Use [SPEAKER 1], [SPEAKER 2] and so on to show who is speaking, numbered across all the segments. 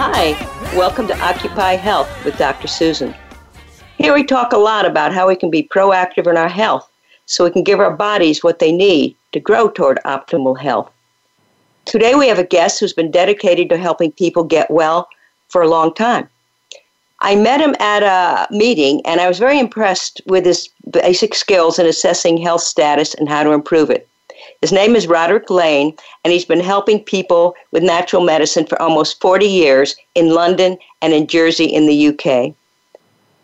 [SPEAKER 1] Hi, welcome to Occupy Health with Dr. Susan. Here we talk a lot about how we can be proactive in our health so we can give our bodies what they need to grow toward optimal health. Today we have a guest who's been dedicated to helping people get well for a long time. I met him at a meeting and I was very impressed with his basic skills in assessing health status and how to improve it. His name is Roderick Lane, and he's been helping people with natural medicine for almost 40 years in London and in Jersey in the UK.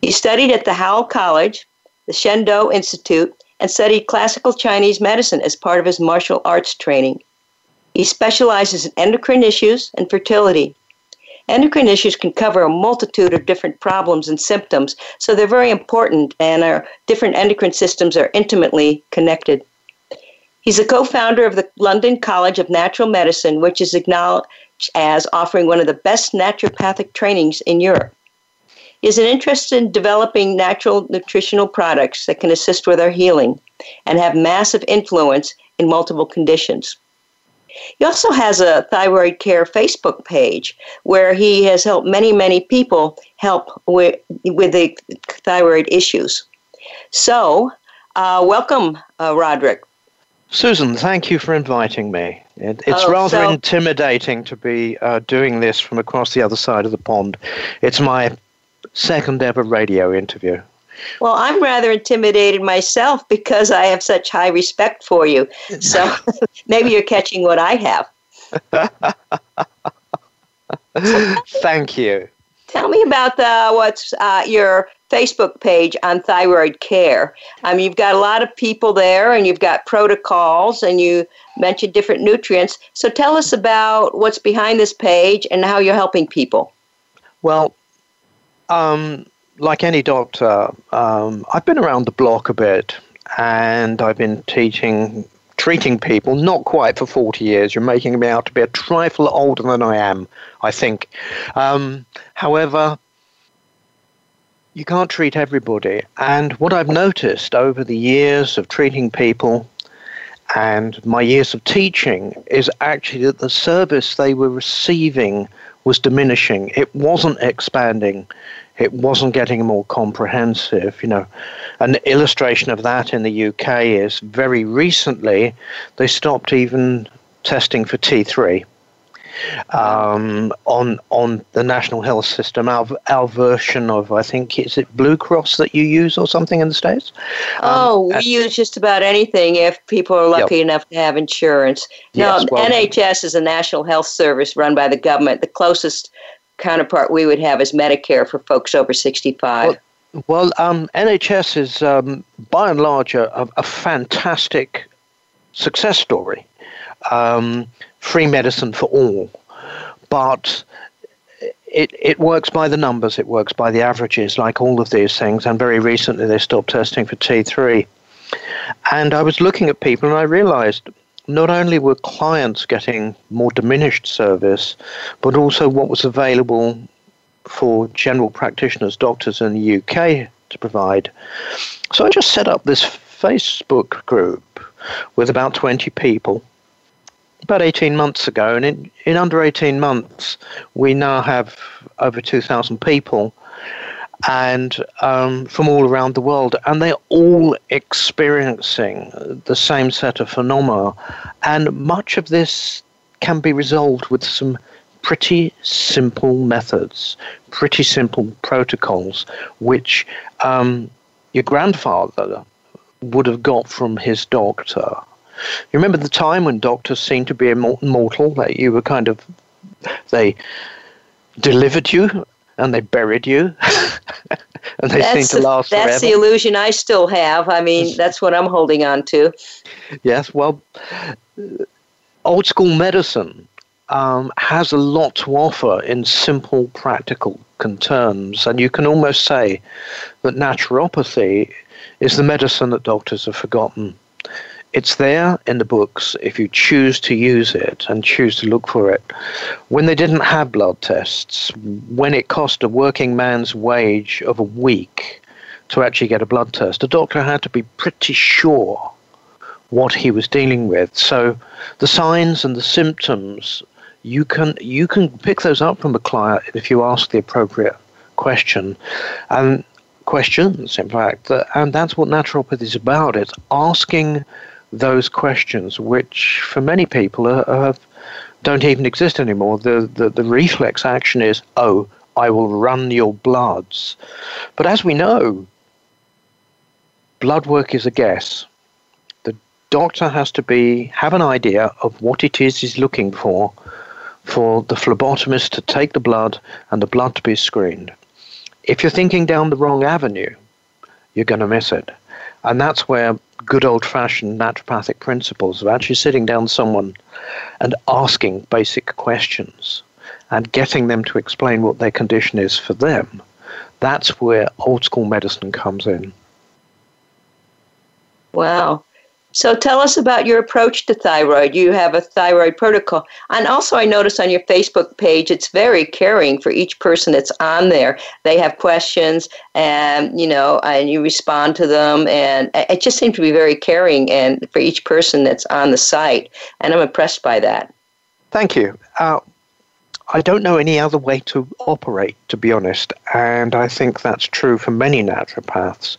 [SPEAKER 1] He studied at the Howell College, the Shendo Institute, and studied classical Chinese medicine as part of his martial arts training. He specializes in endocrine issues and fertility. Endocrine issues can cover a multitude of different problems and symptoms, so they're very important, and our different endocrine systems are intimately connected. He's a co founder of the London College of Natural Medicine, which is acknowledged as offering one of the best naturopathic trainings in Europe. He has an interest in developing natural nutritional products that can assist with our healing and have massive influence in multiple conditions. He also has a thyroid care Facebook page where he has helped many, many people help with, with the thyroid issues. So, uh, welcome, uh, Roderick.
[SPEAKER 2] Susan, thank you for inviting me. It, it's oh, rather so intimidating to be uh, doing this from across the other side of the pond. It's my second ever radio interview.
[SPEAKER 1] Well, I'm rather intimidated myself because I have such high respect for you. So maybe you're catching what I have.
[SPEAKER 2] Thank you.
[SPEAKER 1] Tell me about the what's uh, your Facebook page on thyroid care. Um, you've got a lot of people there, and you've got protocols, and you mentioned different nutrients. So tell us about what's behind this page and how you're helping people.
[SPEAKER 2] Well, um, like any doctor, um, I've been around the block a bit, and I've been teaching treating people, not quite for 40 years. You're making me out to be a trifle older than I am, I think. Um, however, you can't treat everybody. And what I've noticed over the years of treating people and my years of teaching is actually that the service they were receiving was diminishing. It wasn't expanding. It wasn't getting more comprehensive. You know, an illustration of that in the UK is very recently they stopped even testing for T3 um, on on the national health system. Our our version of I think is it Blue Cross that you use or something in the states.
[SPEAKER 1] Um, oh, we use just about anything if people are lucky yep. enough to have insurance. No, yes, well, NHS is a national health service run by the government. The closest counterpart we would have is Medicare for folks over sixty-five.
[SPEAKER 2] Well, well, um, NHS is um, by and large a, a, fantastic success story. Um, free medicine for all. But it, it works by the numbers, it works by the averages, like all of these things. And very recently they stopped testing for T3. And I was looking at people and I realized not only were clients getting more diminished service, but also what was available for general practitioners, doctors in the UK to provide. So I just set up this Facebook group with about 20 people about 18 months ago, and in, in under 18 months, we now have over 2,000 people and um, from all around the world, and they're all experiencing the same set of phenomena. And much of this can be resolved with some pretty simple methods, pretty simple protocols, which um, your grandfather would have got from his doctor you remember the time when doctors seemed to be immortal, that you were kind of, they delivered you and they buried you, and they
[SPEAKER 1] that's
[SPEAKER 2] seem to last
[SPEAKER 1] the, That's
[SPEAKER 2] forever.
[SPEAKER 1] the illusion I still have. I mean, that's what I'm holding on to.
[SPEAKER 2] Yes, well, old school medicine um, has a lot to offer in simple, practical terms, and you can almost say that naturopathy is the medicine that doctors have forgotten. It's there in the books if you choose to use it and choose to look for it. When they didn't have blood tests, when it cost a working man's wage of a week to actually get a blood test, the doctor had to be pretty sure what he was dealing with. So the signs and the symptoms you can you can pick those up from a client if you ask the appropriate question and questions in fact and that's what naturopathy is about it's asking those questions which for many people are, are, don't even exist anymore the, the the reflex action is oh i will run your bloods but as we know blood work is a guess the doctor has to be have an idea of what it is he's looking for for the phlebotomist to take the blood and the blood to be screened. If you're thinking down the wrong avenue, you're going to miss it. And that's where good old fashioned naturopathic principles of actually sitting down someone and asking basic questions and getting them to explain what their condition is for them, that's where old school medicine comes in.
[SPEAKER 1] Wow. So tell us about your approach to thyroid. You have a thyroid protocol. And also, I notice on your Facebook page, it's very caring for each person that's on there. They have questions and, you know, and you respond to them. And it just seems to be very caring and for each person that's on the site. And I'm impressed by that.
[SPEAKER 2] Thank you. Uh, I don't know any other way to operate, to be honest. And I think that's true for many naturopaths.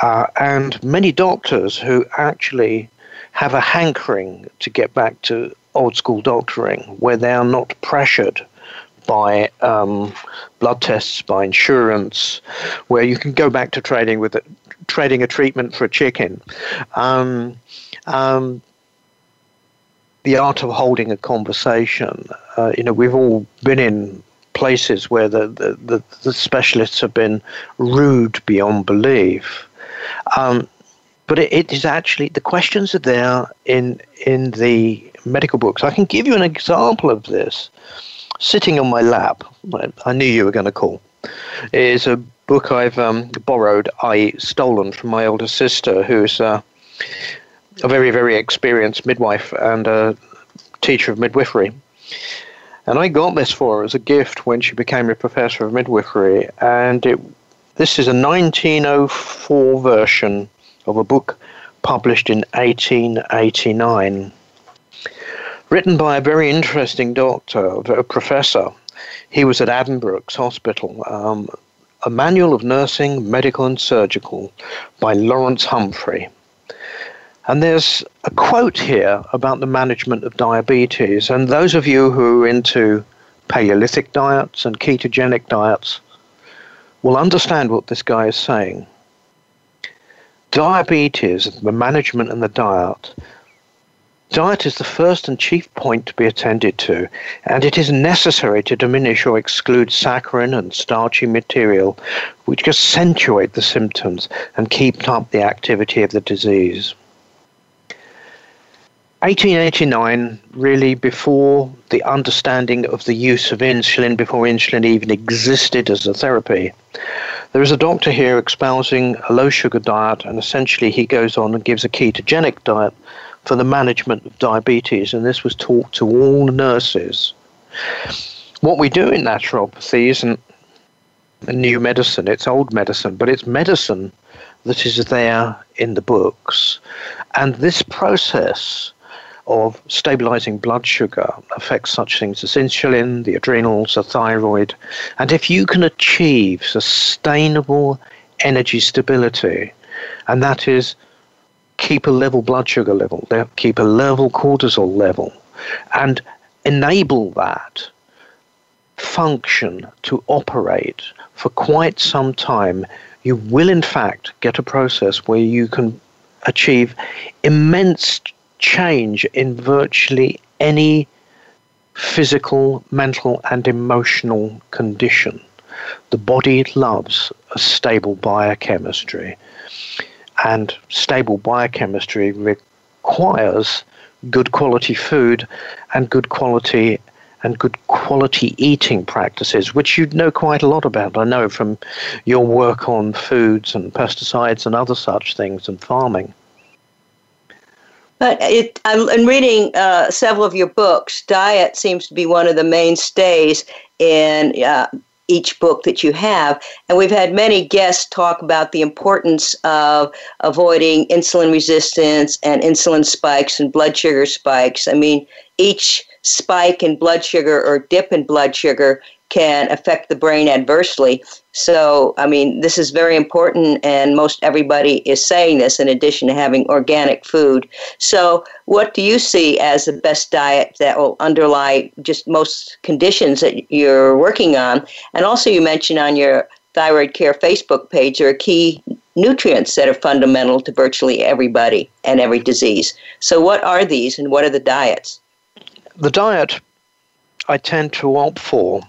[SPEAKER 2] Uh, and many doctors who actually have a hankering to get back to old school doctoring, where they are not pressured by um, blood tests, by insurance, where you can go back to trading with a, trading a treatment for a chicken. Um, um, the art of holding a conversation. Uh, you know, we've all been in places where the, the, the, the specialists have been rude beyond belief. Um, but it, it is actually the questions are there in in the medical books. I can give you an example of this. Sitting on my lap, I knew you were going to call. Is a book I've um, borrowed, i.e., stolen from my older sister, who's uh, a very very experienced midwife and a teacher of midwifery. And I got this for her as a gift when she became a professor of midwifery, and it this is a 1904 version of a book published in 1889, written by a very interesting doctor, a professor. He was at Addenbrooke's Hospital. Um, a Manual of Nursing, Medical and Surgical by Laurence Humphry. And there's a quote here about the management of diabetes. And those of you who are into Paleolithic diets and ketogenic diets will understand what this guy is saying. Diabetes, the management and the diet. Diet is the first and chief point to be attended to, and it is necessary to diminish or exclude saccharin and starchy material which accentuate the symptoms and keep up the activity of the disease. 1889, really before the understanding of the use of insulin, before insulin even existed as a therapy. There is a doctor here espousing a low sugar diet, and essentially he goes on and gives a ketogenic diet for the management of diabetes, and this was taught to all nurses. What we do in naturopathy isn't new medicine, it's old medicine, but it's medicine that is there in the books. And this process of stabilizing blood sugar affects such things as insulin, the adrenals, the thyroid. And if you can achieve sustainable energy stability, and that is keep a level blood sugar level, keep a level cortisol level, and enable that function to operate for quite some time, you will in fact get a process where you can achieve immense change in virtually any physical, mental, and emotional condition. The body loves a stable biochemistry. And stable biochemistry requires good quality food and good quality and good quality eating practices, which you know quite a lot about. I know from your work on foods and pesticides and other such things and farming.
[SPEAKER 1] But it, I'm, reading uh, several of your books. Diet seems to be one of the mainstays in uh, each book that you have. And we've had many guests talk about the importance of avoiding insulin resistance and insulin spikes and blood sugar spikes. I mean, each spike in blood sugar or dip in blood sugar can affect the brain adversely. So, I mean, this is very important, and most everybody is saying this in addition to having organic food. So, what do you see as the best diet that will underlie just most conditions that you're working on? And also, you mentioned on your Thyroid Care Facebook page there are key nutrients that are fundamental to virtually everybody and every disease. So, what are these, and what are the diets?
[SPEAKER 2] The diet I tend to opt for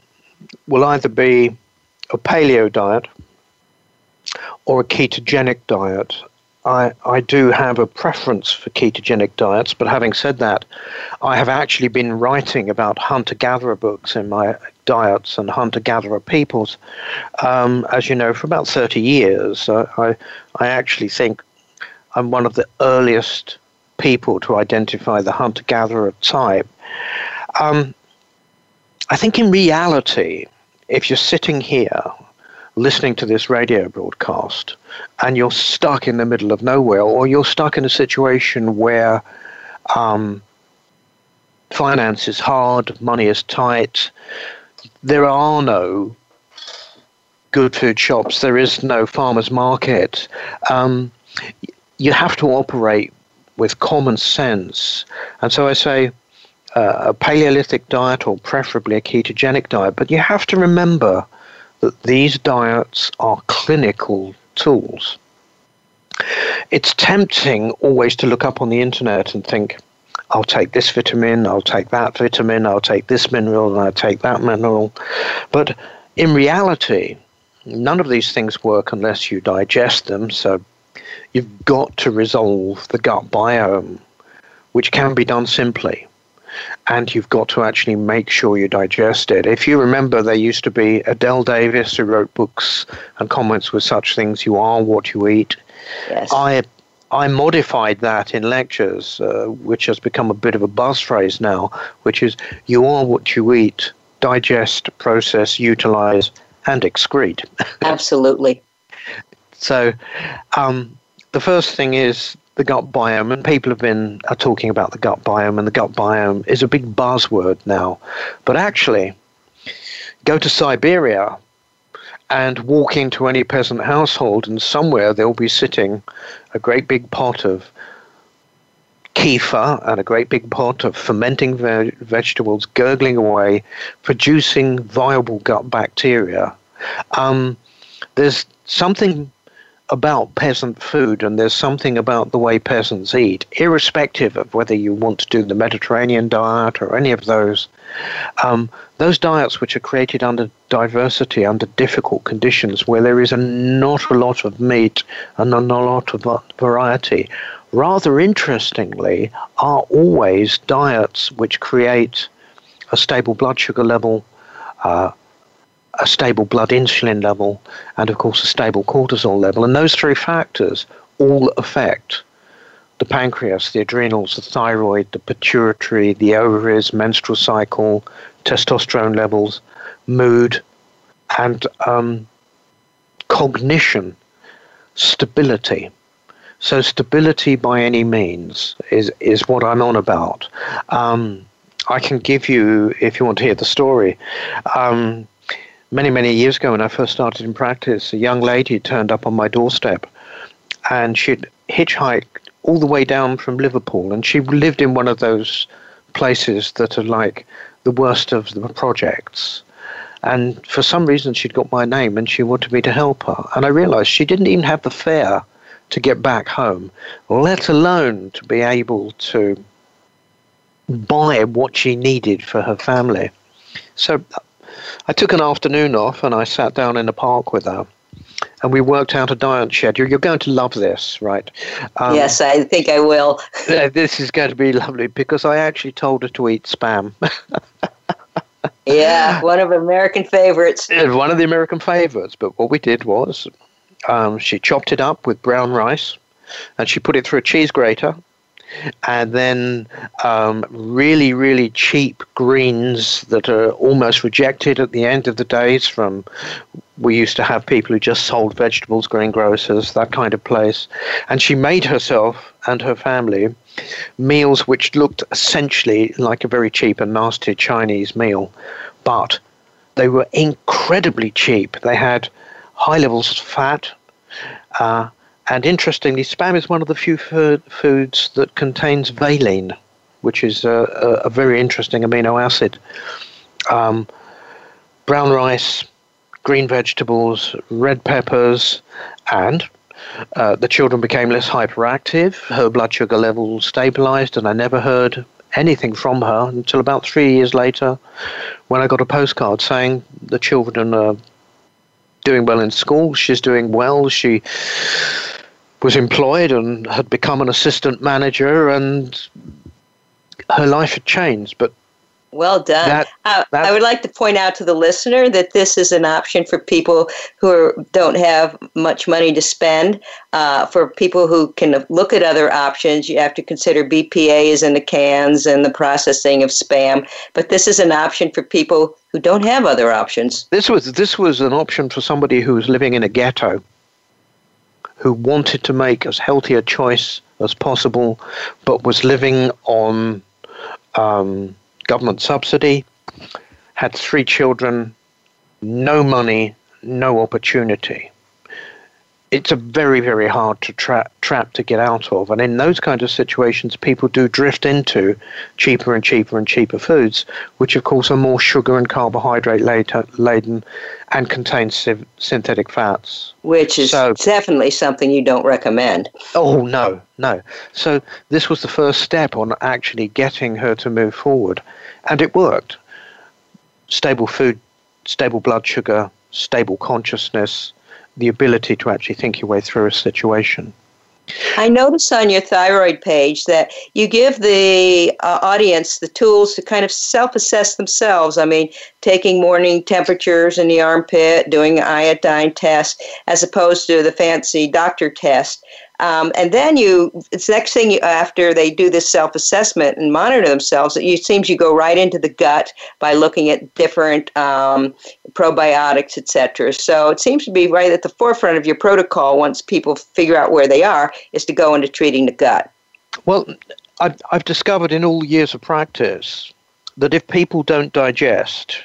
[SPEAKER 2] will either be a paleo diet or a ketogenic diet. I, I do have a preference for ketogenic diets, but having said that, I have actually been writing about hunter gatherer books in my diets and hunter gatherer peoples, um, as you know, for about 30 years. I, I actually think I'm one of the earliest people to identify the hunter gatherer type. Um, I think in reality, if you're sitting here listening to this radio broadcast and you're stuck in the middle of nowhere or you're stuck in a situation where um, finance is hard, money is tight, there are no good food shops, there is no farmer's market. Um, you have to operate with common sense. And so I say, a Paleolithic diet or preferably a ketogenic diet. But you have to remember that these diets are clinical tools. It's tempting always to look up on the internet and think, I'll take this vitamin, I'll take that vitamin, I'll take this mineral, and I'll take that mineral. But in reality, none of these things work unless you digest them. So you've got to resolve the gut biome, which can be done simply and you've got to actually make sure you digest it. If you remember, there used to be Adelle Davis who wrote books and comments with such things: "You are what you eat."
[SPEAKER 1] Yes.
[SPEAKER 2] I I modified that in lectures, uh, which has become a bit of a buzz phrase now, which is "You are what you eat." Digest, process, utilize, and excrete.
[SPEAKER 1] Absolutely.
[SPEAKER 2] so, um, the first thing is the gut biome, and people have been are talking about the gut biome, and the gut biome is a big buzzword now. But actually, go to Siberia and walk into any peasant household, and somewhere there'll be sitting a great big pot of kefir and a great big pot of fermenting ve- vegetables gurgling away, producing viable gut bacteria. Um, there's something about peasant food, and there's something about the way peasants eat, irrespective of whether you want to do the Mediterranean diet or any of those. Um, those diets which are created under diversity, under difficult conditions, where there is a, not a lot of meat and not a lot of variety, rather interestingly, are always diets which create a stable blood sugar level, uh, a stable blood insulin level, and of course a stable cortisol level. And those three factors all affect the pancreas, the adrenals, the thyroid, the pituitary, the ovaries, menstrual cycle, testosterone levels, mood, and um, cognition, stability. So stability by any means is is what I'm on about. Um, I can give you, if you want to hear the story, um, many, many years ago when I first started in practice, a young lady turned up on my doorstep and she'd hitchhiked all the way down from Liverpool and she lived in one of those places that are like the worst of the projects. And for some reason, she'd got my name and she wanted me to help her. And I realized she didn't even have the fare to get back home, let alone to be able to buy what she needed for her family. So I took an afternoon off and I sat down in the park with her and we worked out a diet schedule. You're going to love this, right?
[SPEAKER 1] Um, yes, I think I will.
[SPEAKER 2] this is going to be lovely because I actually told her to eat spam.
[SPEAKER 1] yeah, one of American favorites.
[SPEAKER 2] One of the American favorites. But what we did was um, she chopped it up with brown rice and she put it through a cheese grater and then um, really, really cheap greens that are almost rejected at the end of the days from we used to have people who just sold vegetables, greengrocers, that kind of place. And she made herself and her family meals which looked essentially like a very cheap and nasty Chinese meal, but they were incredibly cheap. They had high levels of fat. Uh, and interestingly, spam is one of the few foods that contains valine, which is a, a very interesting amino acid. Um, brown rice, green vegetables, red peppers, and uh, the children became less hyperactive. Her blood sugar levels stabilized, and I never heard anything from her until about three years later when I got a postcard saying the children are doing well in school. She's doing well. She was employed and had become an assistant manager, and her life had changed. But
[SPEAKER 1] well done. That, uh, I would like to point out to the listener that this is an option for people who are, don't have much money to spend. Uh, for people who can look at other options, you have to consider BPAs and the cans and the processing of spam. But this is an option for people who don't have other options.
[SPEAKER 2] This was this was an option for somebody who was living in a ghetto who wanted to make as healthy a choice as possible, but was living on um, government subsidy, had three children, no money, no opportunity it's a very, very hard to tra- trap to get out of. And in those kind of situations, people do drift into cheaper and cheaper and cheaper foods, which of course are more sugar and carbohydrate laden and contain sy- synthetic fats.
[SPEAKER 1] Which is so, definitely something you don't recommend.
[SPEAKER 2] Oh, no, no. So this was the first step on actually getting her to move forward. And it worked. Stable food, stable blood sugar, stable consciousness the ability to actually think your way through a situation.
[SPEAKER 1] I notice on your thyroid page that you give the uh, audience the tools to kind of self assess themselves. I mean, taking morning temperatures in the armpit, doing iodine test, as opposed to the fancy doctor test. Um, and then you, it's the next thing you, after they do this self assessment and monitor themselves, it seems you go right into the gut by looking at different um, probiotics, etc. So it seems to be right at the forefront of your protocol once people figure out where they are is to go into treating the gut.
[SPEAKER 2] Well, I've, I've discovered in all years of practice that if people don't digest,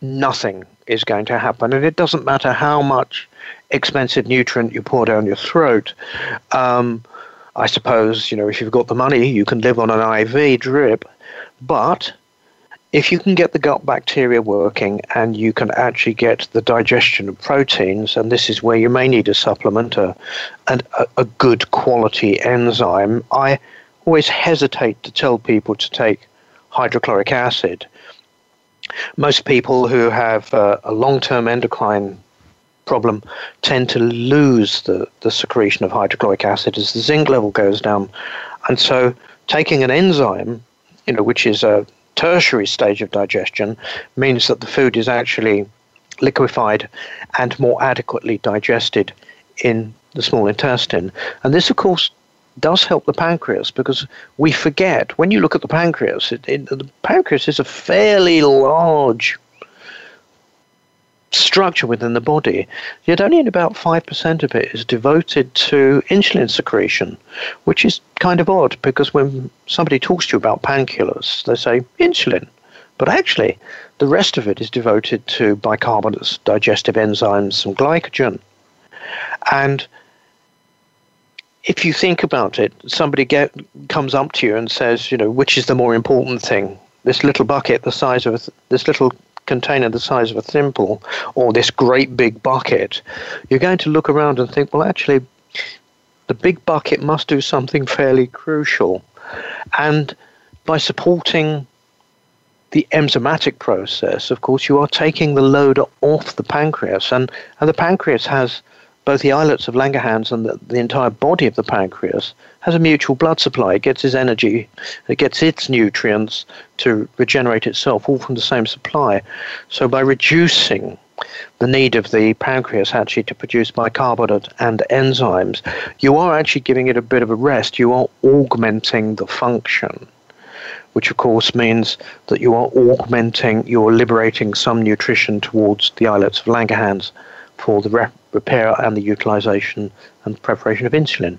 [SPEAKER 2] nothing is going to happen. And it doesn't matter how much expensive nutrient you pour down your throat. Um, I suppose, you know, if you've got the money, you can live on an IV drip. But if you can get the gut bacteria working and you can actually get the digestion of proteins, and this is where you may need a supplement, a, a, a good quality enzyme, I always hesitate to tell people to take hydrochloric acid. Most people who have uh, a long term endocrine problem tend to lose the, the secretion of hydrochloric acid as the zinc level goes down. And so taking an enzyme, you know, which is a tertiary stage of digestion, means that the food is actually liquefied and more adequately digested in the small intestine. And this, of course, does help the pancreas because we forget when you look at the pancreas, it, it, the pancreas is a fairly large structure within the body, yet only in about 5% of it is devoted to insulin secretion, which is kind of odd because when somebody talks to you about painkillers, they say insulin. But actually, the rest of it is devoted to bicarbonates, digestive enzymes, some glycogen. And if you think about it, somebody get, comes up to you and says, you know, which is the more important thing? This little bucket the size of this little container the size of a thimble or this great big bucket, you're going to look around and think, well, actually, the big bucket must do something fairly crucial. And by supporting the enzymatic process, of course, you are taking the load off the pancreas, and, and the pancreas has both the islets of Langerhans and the, the entire body of the pancreas has a mutual blood supply. It gets its energy, it gets its nutrients to regenerate itself, all from the same supply. So by reducing the need of the pancreas actually to produce bicarbonate and enzymes, you are actually giving it a bit of a rest. You are augmenting the function, which of course means that you are augmenting, you're liberating some nutrition towards the islets of Langerhans for the re- repair and the utilization and preparation of insulin.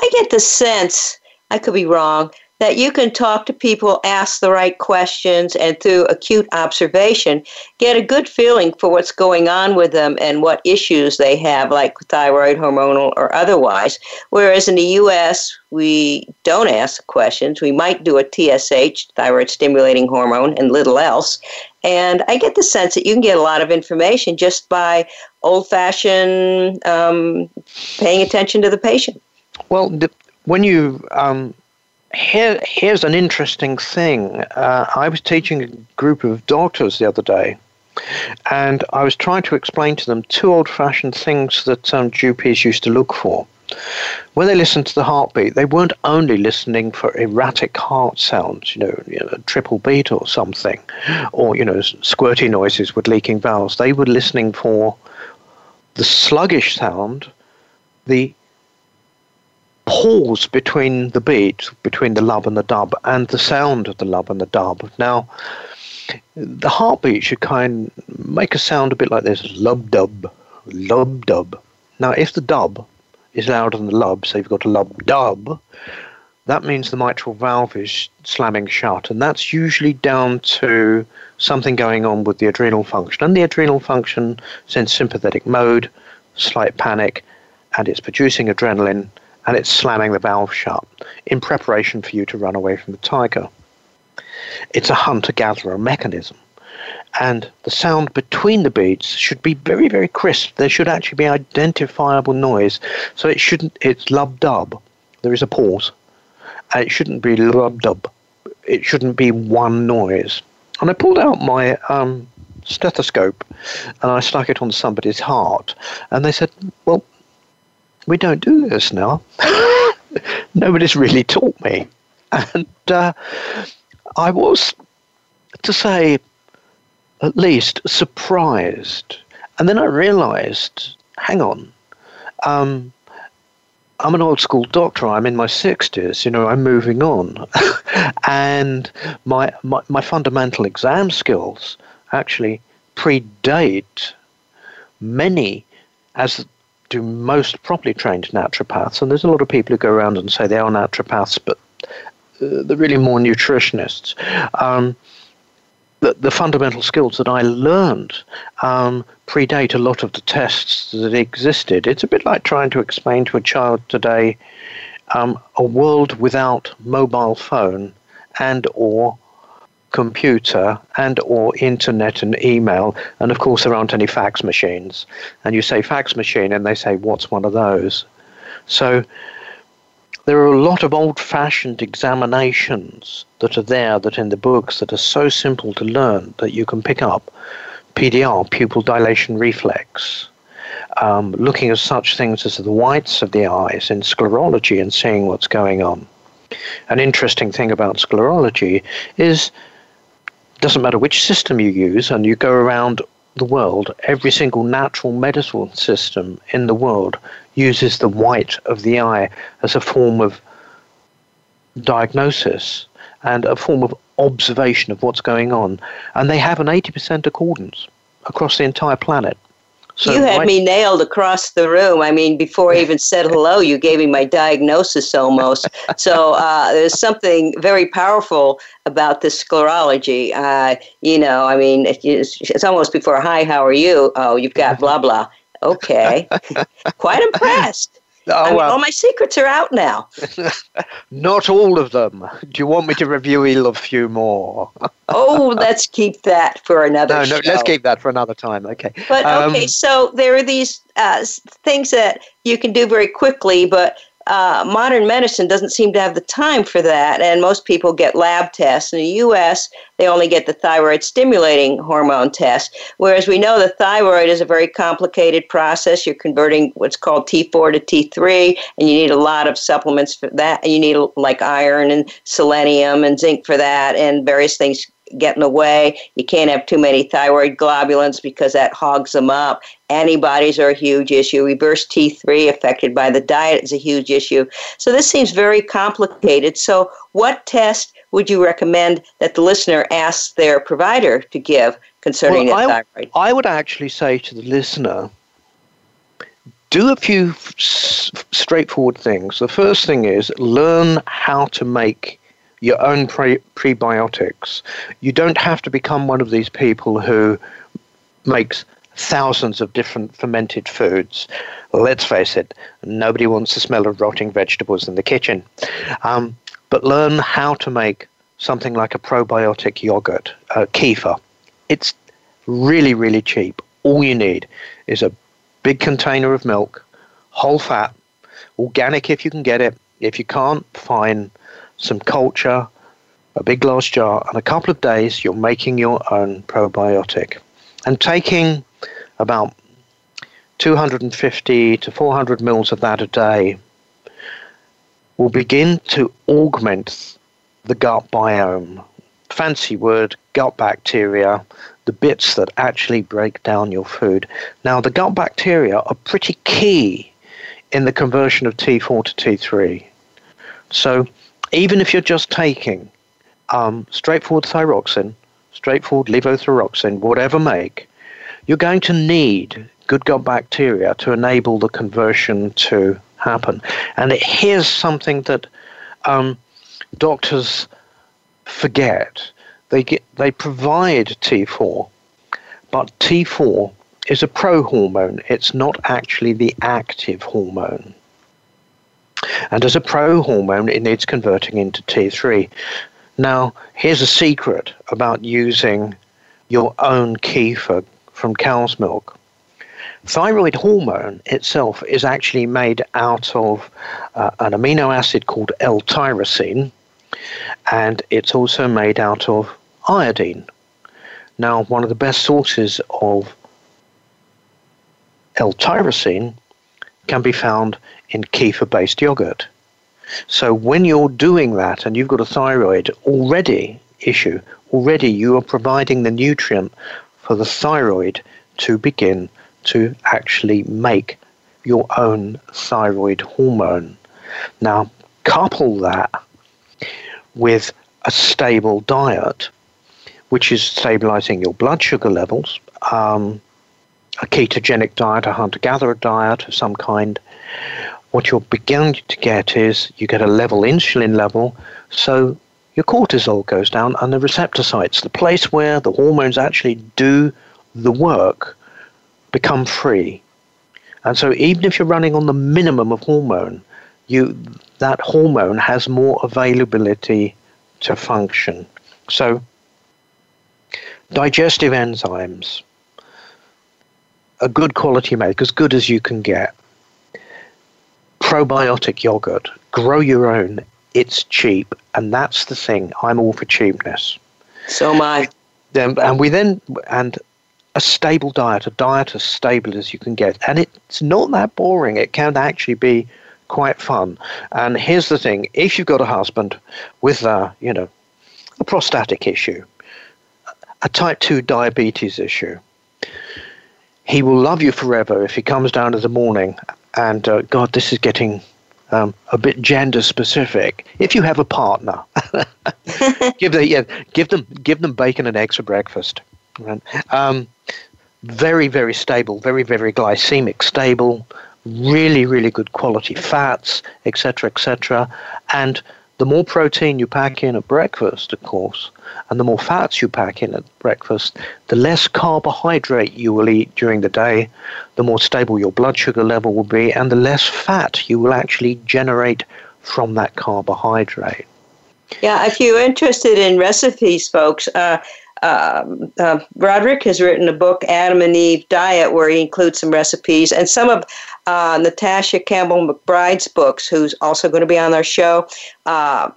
[SPEAKER 1] I get the sense, I could be wrong, that you can talk to people, ask the right questions, and through acute observation, get a good feeling for what's going on with them and what issues they have, like thyroid, hormonal, or otherwise. Whereas in the U.S., we don't ask questions. We might do a TSH, thyroid stimulating hormone, and little else. And I get the sense that you can get a lot of information just by old fashioned um, paying attention to the patient.
[SPEAKER 2] Well, the, when you um, here, here's an interesting thing. Uh, I was teaching a group of doctors the other day, and I was trying to explain to them two old fashioned things that um, GPs used to look for. When they listened to the heartbeat, they weren't only listening for erratic heart sounds, you know, you know, a triple beat or something, or, you know, squirty noises with leaking valves. They were listening for the sluggish sound, the pause between the beat, between the lub and the dub, and the sound of the lub and the dub. Now, the heartbeat should kind of make a sound a bit like this lub dub, lub dub. Now, if the dub is louder than the lub, so you've got a lub dub, that means the mitral valve is slamming shut, and that's usually down to something going on with the adrenal function. And the adrenal function is in sympathetic mode, slight panic, and it's producing adrenaline and it's slamming the valve shut in preparation for you to run away from the tiger. It's a hunter gatherer mechanism. And the sound between the beats should be very, very crisp. There should actually be identifiable noise. So it shouldn't, it's lub dub. There is a pause. And it shouldn't be lub dub. It shouldn't be one noise. And I pulled out my um, stethoscope and I stuck it on somebody's heart. And they said, Well, we don't do this now. Nobody's really taught me. And uh, I was, to say, at least surprised. And then I realized hang on, um, I'm an old school doctor. I'm in my 60s. You know, I'm moving on. and my, my, my fundamental exam skills actually predate many as do most properly trained naturopaths, and there's a lot of people who go around and say they are naturopaths, but uh, they're really more nutritionists. Um, the, the, fundamental skills that I learned um, predate a lot of the tests that existed. It's a bit like trying to explain to a child today um, a world without mobile phone and or computer and or internet and email and of course there aren't any fax machines. And you say fax machine and they say what's one of those? So there are a lot of old fashioned examinations that are there that in the books that are so simple to learn that you can pick up PDR pupil dilation reflex. Um, looking at such things as the whites of the eyes in sclerology and seeing what's going on. An interesting thing about sclerology is doesn't matter which system you use, and you go around the world, every single natural medical system in the world uses the white of the eye as a form of diagnosis and a form of observation of what's going on. And they have an 80% accordance across the entire planet.
[SPEAKER 1] So you had me nailed across the room. I mean, before I even said hello, you gave me my diagnosis almost. so uh, there's something very powerful about this sclerology. Uh, you know, I mean, it's, it's almost before, hi, how are you? Oh, you've got blah, blah. Okay. Quite impressed. Oh, I mean, well. all my secrets are out now.
[SPEAKER 2] Not all of them. Do you want me to review a few more?
[SPEAKER 1] oh, let's keep that for another. No,
[SPEAKER 2] no, let's keep that for another time. Okay.
[SPEAKER 1] But um, okay, so there are these uh, things that you can do very quickly, but uh, modern medicine doesn't seem to have the time for that, and most people get lab tests. In the U.S., they only get the thyroid stimulating hormone test, whereas we know the thyroid is a very complicated process. You're converting what's called T4 to T3, and you need a lot of supplements for that. You need like iron and selenium and zinc for that, and various things get in the way. You can't have too many thyroid globulins because that hogs them up. Antibodies are a huge issue. Reverse T3 affected by the diet is a huge issue. So this seems very complicated. So, what test would you recommend that the listener asks their provider to give concerning well,
[SPEAKER 2] the
[SPEAKER 1] thyroid?
[SPEAKER 2] I would actually say to the listener, do a few s- straightforward things. The first thing is learn how to make your own pre- prebiotics. You don't have to become one of these people who makes thousands of different fermented foods. Let's face it, nobody wants the smell of rotting vegetables in the kitchen. Um, but learn how to make something like a probiotic yogurt, uh, kefir. It's really, really cheap. All you need is a big container of milk, whole fat, organic if you can get it. If you can't, fine some culture, a big glass jar, and a couple of days you're making your own probiotic. And taking about 250 to 400 mils of that a day will begin to augment the gut biome. Fancy word, gut bacteria, the bits that actually break down your food. Now, the gut bacteria are pretty key in the conversion of T4 to T3. So, even if you're just taking um, straightforward thyroxine, straightforward levothyroxine, whatever make, you're going to need good gut bacteria to enable the conversion to happen. And it, here's something that um, doctors forget. They get they provide T4, but T4 is a pro-hormone. It's not actually the active hormone. And as a pro hormone, it needs converting into T3. Now, here's a secret about using your own kefir from cow's milk. Thyroid hormone itself is actually made out of uh, an amino acid called L-tyrosine, and it's also made out of iodine. Now, one of the best sources of L-tyrosine can be found in kefir based yogurt. So when you're doing that and you've got a thyroid already issue, already you are providing the nutrient for the thyroid to begin to actually make your own thyroid hormone. Now, couple that with a stable diet, which is stabilizing your blood sugar levels, um, a ketogenic diet, a hunter gatherer diet of some kind, what you're beginning to get is you get a level insulin level, so your cortisol goes down, and the receptor sites, the place where the hormones actually do the work, become free. And so even if you're running on the minimum of hormone, you that hormone has more availability to function. So digestive enzymes, a good quality milk, as good as you can get probiotic yogurt. Grow your own. It's cheap, and that's the thing. I'm all for cheapness.
[SPEAKER 1] So am I.
[SPEAKER 2] Then, and we then and a stable diet, a diet as stable as you can get, and it's not that boring. It can actually be quite fun. And here's the thing: if you've got a husband with a, you know, a prostatic issue, a type two diabetes issue, he will love you forever if he comes down in the morning and uh, God, this is getting um, a bit gender specific. If you have a partner, give the, yeah, give them give them bacon and eggs for breakfast. Right? Um, very very stable, very very glycemic stable, really really good quality fats, etc. etc. And the more protein you pack in at breakfast, of course, and the more fats you pack in at breakfast, the less carbohydrate you will eat during the day, the more stable your blood sugar level will be, and the less fat you will actually generate from that carbohydrate.
[SPEAKER 1] Yeah, if you're interested in recipes, folks, uh, um, uh, Roderick has written a book, Adam and Eve Diet, where he includes some recipes, and some of uh, Natasha Campbell McBride's books, who's also going to be on our show. Uh,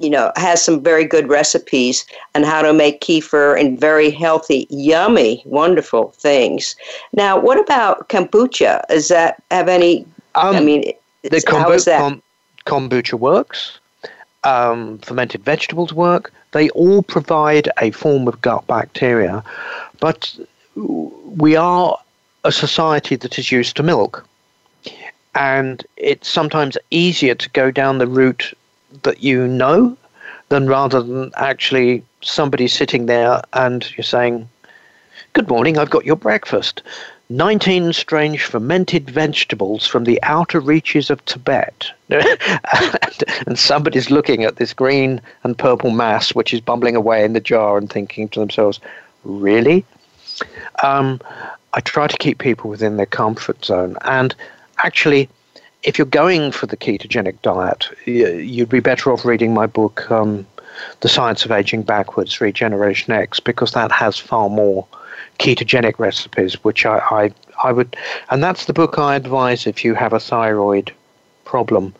[SPEAKER 1] you know, has some very good recipes on how to make kefir and very healthy, yummy, wonderful things. Now, what about kombucha? Does that have any? Um, I mean,
[SPEAKER 2] the kombu- kom- kombucha works. Um, fermented vegetables work. They all provide a form of gut bacteria, but we are a society that is used to milk. And it's sometimes easier to go down the route that you know than rather than actually somebody sitting there and you're saying, Good morning, I've got your breakfast. 19 strange fermented vegetables from the outer reaches of Tibet. and, and somebody's looking at this green and purple mass which is bubbling away in the jar and thinking to themselves, Really? Um, I try to keep people within their comfort zone. And actually, if you're going for the ketogenic diet, you'd be better off reading my book, um, The Science of Aging Backwards Regeneration X, because that has far more ketogenic recipes, which I, I, I would, and that's the book I advise if you have a thyroid problem.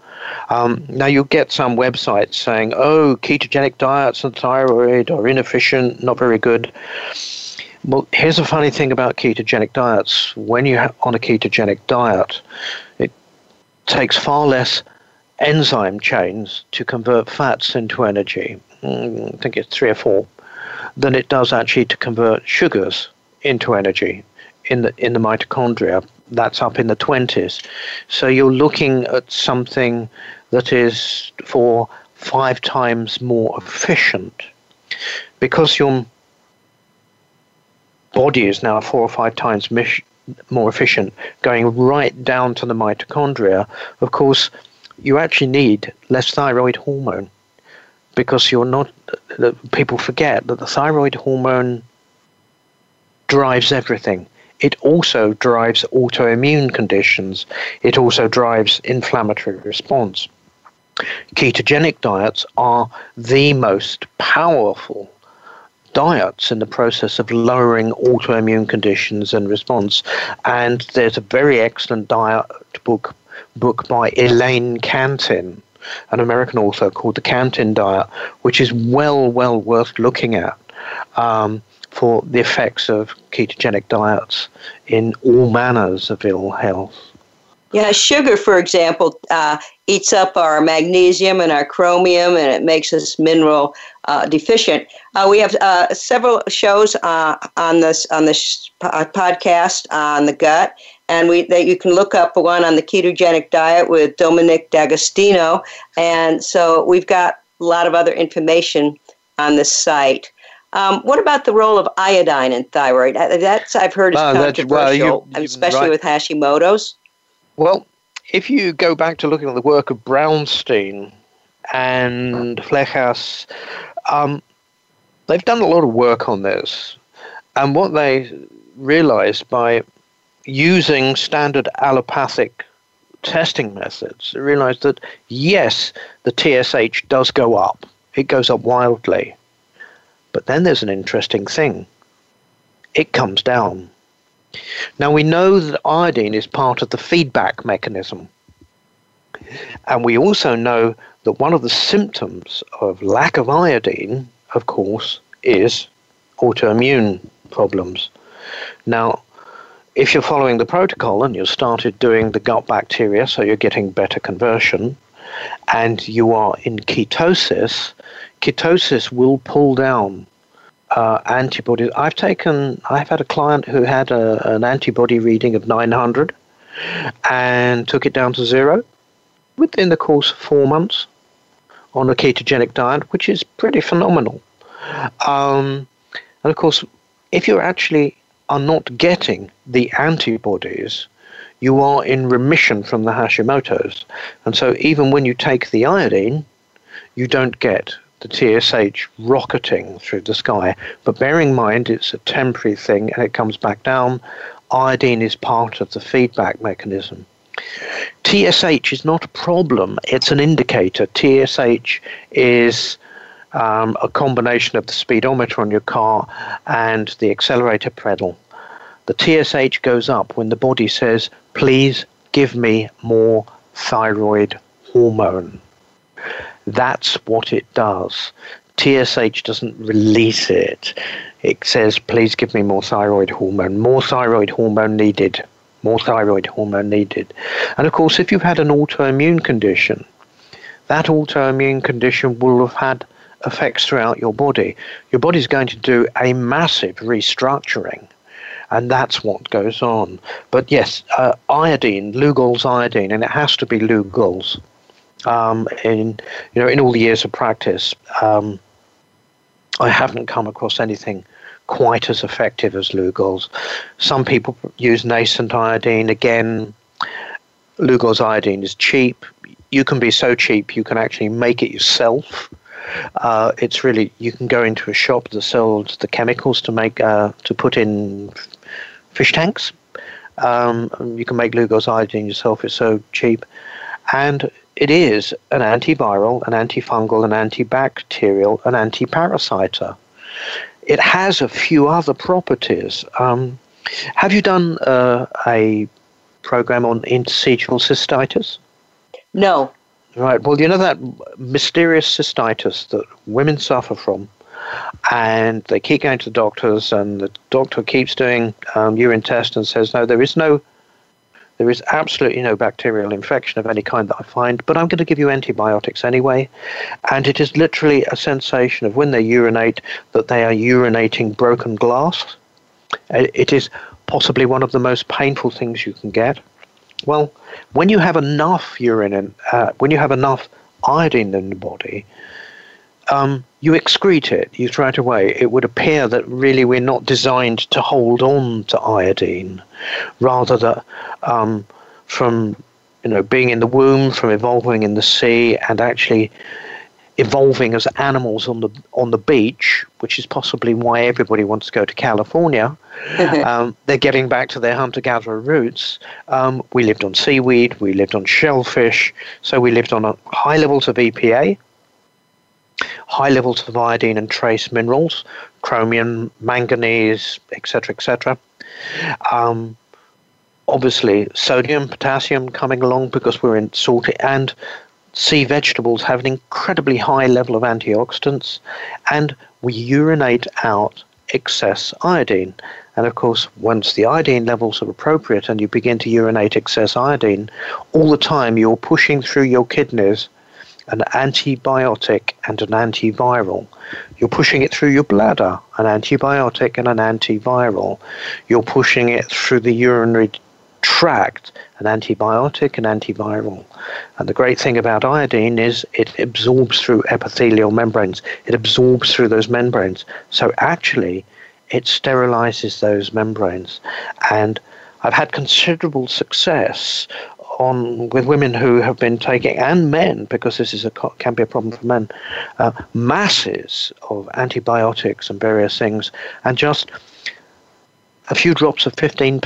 [SPEAKER 2] Um, now, you'll get some websites saying, oh, ketogenic diets and thyroid are inefficient, not very good. Well, here's a funny thing about ketogenic diets. When you're on a ketogenic diet, it takes far less enzyme chains to convert fats into energy. Mm, I think it's three or four, than it does actually to convert sugars into energy in the in the mitochondria. That's up in the 20s. So you're looking at something that is for five times more efficient because your body is now four or five times more efficient, going right down to the mitochondria. Of course, you actually need less thyroid hormone because you're not. People forget that the thyroid hormone drives everything. It also drives autoimmune conditions. It also drives inflammatory response. Ketogenic diets are the most powerful diets in the process of lowering autoimmune conditions and response. And there's a very excellent diet book book by Elaine Cantin, an American author called The Cantin Diet, which is well, well worth looking at. Um, for the effects of ketogenic diets in all manners of ill health.
[SPEAKER 1] Yeah, sugar, for example, uh, eats up our magnesium and our chromium, and it makes us mineral uh, deficient. Uh, we have uh, several shows uh, on this on this uh, podcast on the gut, and we that you can look up one on the ketogenic diet with Dominic D'Agostino, and so we've got a lot of other information on this site. Um, what about the role of iodine in thyroid? That's I've heard is controversial, well, you, especially right. with Hashimoto's.
[SPEAKER 2] Well, if you go back to looking at the work of Brownstein and Flechas, um, they've done a lot of work on this. And what they realized by using standard allopathic testing methods, they realized that yes, the TSH does go up. It goes up wildly. But then there's an interesting thing it comes down. Now we know that iodine is part of the feedback mechanism. And we also know that one of the symptoms of lack of iodine, of course, is autoimmune problems. Now, if you're following the protocol and you've started doing the gut bacteria, so you're getting better conversion, and you are in ketosis, ketosis will pull down uh, antibodies. I've taken, I've had a client who had a, an antibody reading of 900 and took it down to zero within the course of four months on a ketogenic diet, which is pretty phenomenal. Um, and of course, if you actually are not getting the antibodies, you are in remission from the Hashimoto's. And so even when you take the iodine, you don't get the TSH rocketing through the sky. But bearing in mind it's a temporary thing and it comes back down, iodine is part of the feedback mechanism. TSH is not a problem, it's an indicator. TSH is um, a combination of the speedometer on your car and the accelerator pedal. The TSH goes up when the body says, please give me more thyroid hormone. That's what it does. TSH doesn't release it. It says, please give me more thyroid hormone. More thyroid hormone needed. More thyroid hormone needed. And of course, if you've had an autoimmune condition, that autoimmune condition will have had effects throughout your body. Your body's going to do a massive restructuring and that's what goes on. But yes, uh, iodine, Lugol's iodine, and it has to be Lugol's. Um, in you know, in all the years of practice, um, I haven't come across anything quite as effective as Lugol's. Some people use nascent iodine. Again, Lugol's iodine is cheap. You can be so cheap you can actually make it yourself. Uh, it's really you can go into a shop that sells the chemicals to make uh, to put in fish tanks. Um, you can make Lugol's iodine yourself. It's so cheap, and it is an antiviral, an antifungal, an antibacterial, an antiparasiter. It has a few other properties. Um, have you done uh, a program on interstitial cystitis?
[SPEAKER 1] No.
[SPEAKER 2] Right. Well, you know that mysterious cystitis that women suffer from, and they keep going to the doctors, and the doctor keeps doing um, urine tests and says, no, there is no, there is absolutely no bacterial infection of any kind that I find, but I'm going to give you antibiotics anyway. And it is literally a sensation of when they urinate that they are urinating broken glass. It is possibly one of the most painful things you can get. Well, when you have enough urine, in, uh, when you have enough iodine in the body, um, you excrete it, you throw it away. It would appear that really we're not designed to hold on to iodine, rather that um, from you know being in the womb, from evolving in the sea, and actually evolving as animals on the on the beach, which is possibly why everybody wants to go to California. um, they're getting back to their hunter-gatherer roots. Um, we lived on seaweed, we lived on shellfish, so we lived on a high levels of EPA, high levels of iodine and trace minerals, chromium, manganese, etc., etc. Um, obviously, sodium, potassium coming along because we're in salty and sea vegetables have an incredibly high level of antioxidants, and we urinate out excess iodine. And of course, once the iodine levels are appropriate and you begin to urinate excess iodine, all the time you're pushing through your kidneys an antibiotic and an antiviral. You're pushing it through your bladder, an antibiotic and an antiviral. You're pushing it through the urinary tract, an antibiotic, and antiviral. And the great thing about iodine is it absorbs through epithelial membranes, it absorbs through those membranes. So actually, it sterilizes those membranes. And I've had considerable success on with women who have been taking and men because this is a can be a problem for men uh, masses of antibiotics and various things and just a few drops of 15%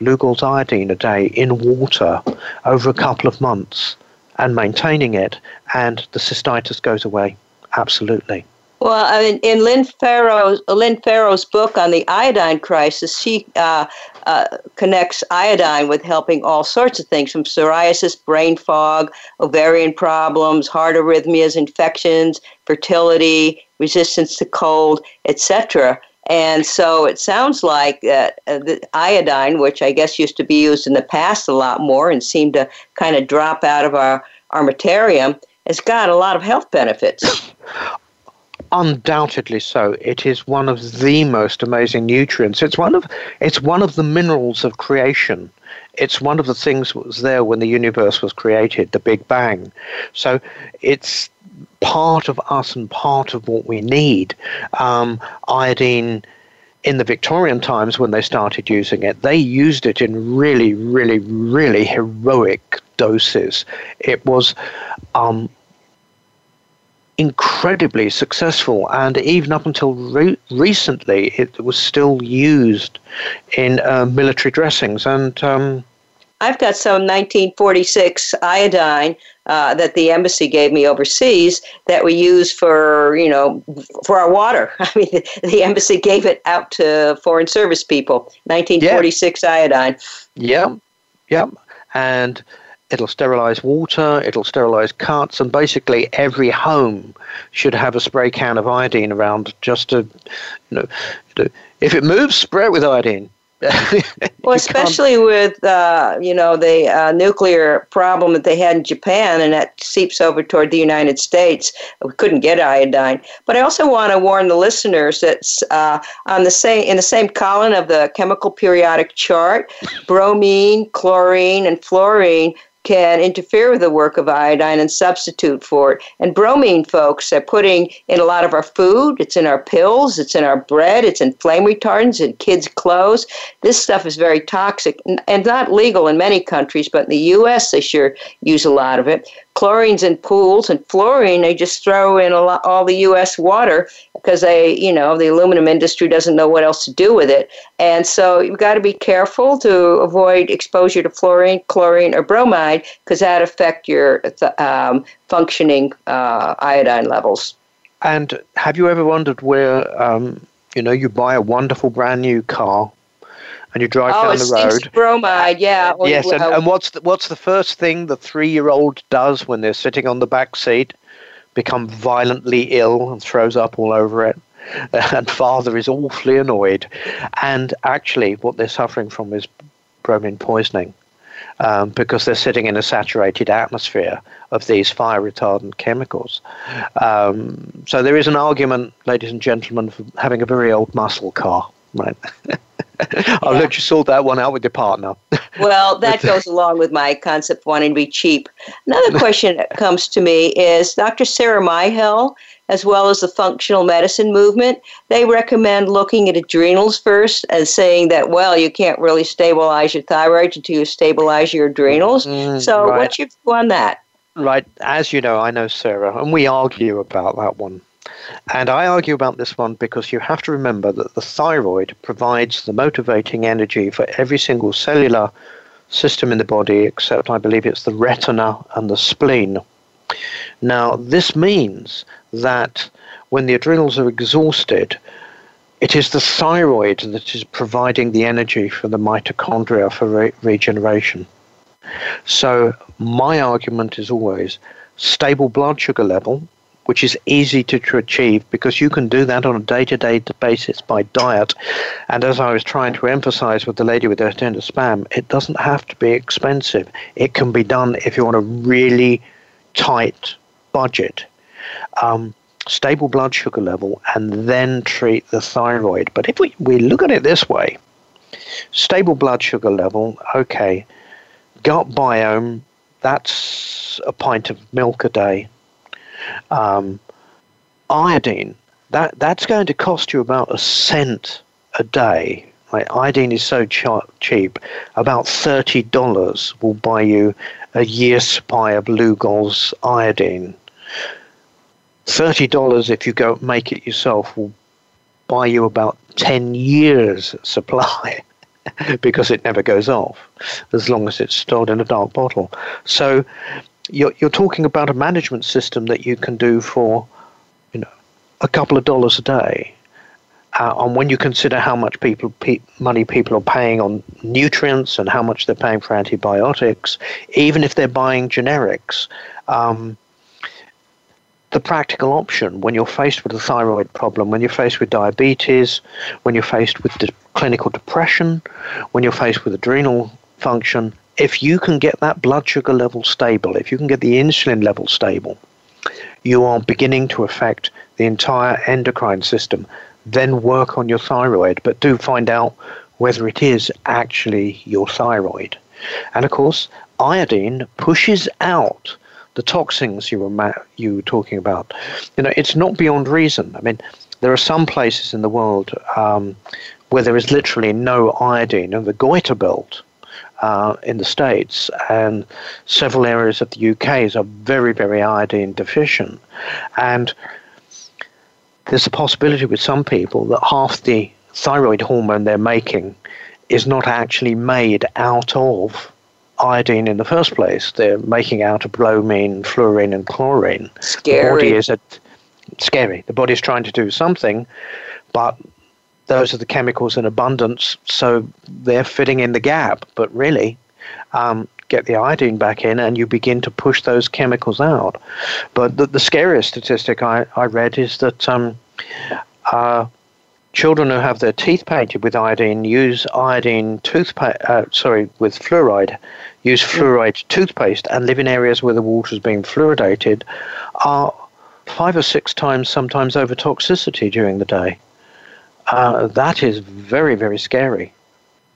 [SPEAKER 2] Lugol's iodine a day in water over a couple of months and maintaining it, and the cystitis goes away. Absolutely.
[SPEAKER 1] Well, I mean, in Lynne Farrow's, Lynne Farrow's book on the iodine crisis, she uh, uh, connects iodine with helping all sorts of things from psoriasis, brain fog, ovarian problems, heart arrhythmias, infections, fertility, resistance to cold, etc. And so it sounds like that uh, the iodine, which I guess used to be used in the past a lot more and seemed to kind of drop out of our armamentarium, has got a lot of health benefits.
[SPEAKER 2] Undoubtedly so. It is one of the most amazing nutrients. It's one of it's one of the minerals of creation. It's one of the things that was there when the universe was created, the Big Bang. So it's part of us and part of what we need. Um, iodine in the Victorian times when they started using it, they used it in really, really, really heroic doses. It was um, incredibly successful, and even up until re- recently, it was still used in uh, military dressings. And um,
[SPEAKER 1] I've got some 1946 iodine uh, that the embassy gave me overseas that we use for you know for our water. I mean, the, the embassy gave it out to foreign service people. 1946 yeah. iodine.
[SPEAKER 2] Yeah, yeah. and it'll sterilize water, it'll sterilize cuts, and basically every home should have a spray can of iodine around just to, you know, to, if it moves, spray it with iodine.
[SPEAKER 1] well, especially with uh, you know the uh, nuclear problem that they had in Japan, and that seeps over toward the United States. We couldn't get iodine, but I also want to warn the listeners that uh, on the same in the same column of the chemical periodic chart, bromine, chlorine, and fluorine can interfere with the work of iodine and substitute for it. And bromine, folks, are putting in a lot of our food. It's in our pills. It's in our bread. It's in flame retardants in kids' clothes. This stuff is very toxic and not legal in many countries, but in the U.S. they sure use a lot of it chlorines in pools and fluorine they just throw in lot, all the US water because they you know the aluminum industry doesn't know what else to do with it. And so you've got to be careful to avoid exposure to fluorine chlorine or bromide because that affect your um, functioning uh, iodine levels.
[SPEAKER 2] And have you ever wondered where um, you know you buy a wonderful brand new car and you drive
[SPEAKER 1] oh,
[SPEAKER 2] down the road.
[SPEAKER 1] bromide, yeah.
[SPEAKER 2] yes, and, and what's the, what's the first thing the three-year-old does when they're sitting on the back seat? Become violently ill and throws up all over it. And father is awfully annoyed. And actually, what they're suffering from is bromine poisoning. Um, because they're sitting in a saturated atmosphere of these fire retardant chemicals. Um, so there is an argument, ladies and gentlemen, for having a very old muscle car, right? I'll yeah. let you sort that one out with your partner.
[SPEAKER 1] well, that goes along with my concept of wanting to be cheap. Another question that comes to me is Dr. Sarah Myhill, as well as the functional medicine movement, they recommend looking at adrenals first and saying that, well, you can't really stabilize your thyroid until you stabilize your adrenals. Mm, so, right. what's your view on that?
[SPEAKER 2] Right. As you know, I know Sarah, and we argue about that one. And I argue about this one because you have to remember that the thyroid provides the motivating energy for every single cellular system in the body, except I believe it's the retina and the spleen. Now, this means that when the adrenals are exhausted, it is the thyroid that is providing the energy for the mitochondria for re- regeneration. So, my argument is always stable blood sugar level which is easy to, achieve because you can do that on a day to day basis by diet. And as I was trying to emphasize with the lady with the tender spam, it doesn't have to be expensive. It can be done if you want a really tight budget. Um, stable blood sugar level and then treat the thyroid. But if we, we look at it this way stable blood sugar level, okay, gut biome, that's a pint of milk a day. Um, iodine, that, that's going to cost you about a cent a day. Like iodine is so ch- cheap, about $30 will buy you a year's supply of Lugol's iodine. $30 if you go make it yourself will buy you about 10 years supply because it never goes off as long as it's stored in a dark bottle. So you're, you're talking about a management system that you can do for, you know, a couple of dollars a day. Uh, and when you consider how much people pe- money people are paying on nutrients and how much they're paying for antibiotics, even if they're buying generics, um, the practical option when you're faced with a thyroid problem, when you're faced with diabetes, when you're faced with de- clinical depression, when you're faced with adrenal function, if you can get that blood sugar level stable, if you can get the insulin level stable, you are beginning to affect the entire endocrine system. Then work on your thyroid, but do find out whether it is actually your thyroid. And of course, iodine pushes out the toxins you were you were talking about. You know, it's not beyond reason. I mean, there are some places in the world um, where there is literally no iodine, and the goiter belt uh, in the States, and several areas of the UK are very, very iodine deficient. And there's a possibility with some people that half the thyroid hormone they're making is not actually made out of iodine in the first place. They're making out of bromine, fluorine, and chlorine.
[SPEAKER 1] Scary.
[SPEAKER 2] The body is at, scary. The body's trying to do something, but those are the chemicals in abundance, so they're fitting in the gap. But really, um, get the iodine back in, and you begin to push those chemicals out. But the, the scariest statistic I, I read is that um, uh, children who have their teeth painted with iodine use iodine toothpaste, uh, sorry, with fluoride, use fluoride toothpaste and live in areas where the water is being fluoridated are five or six times sometimes over toxicity during the day. Uh, that is very, very scary.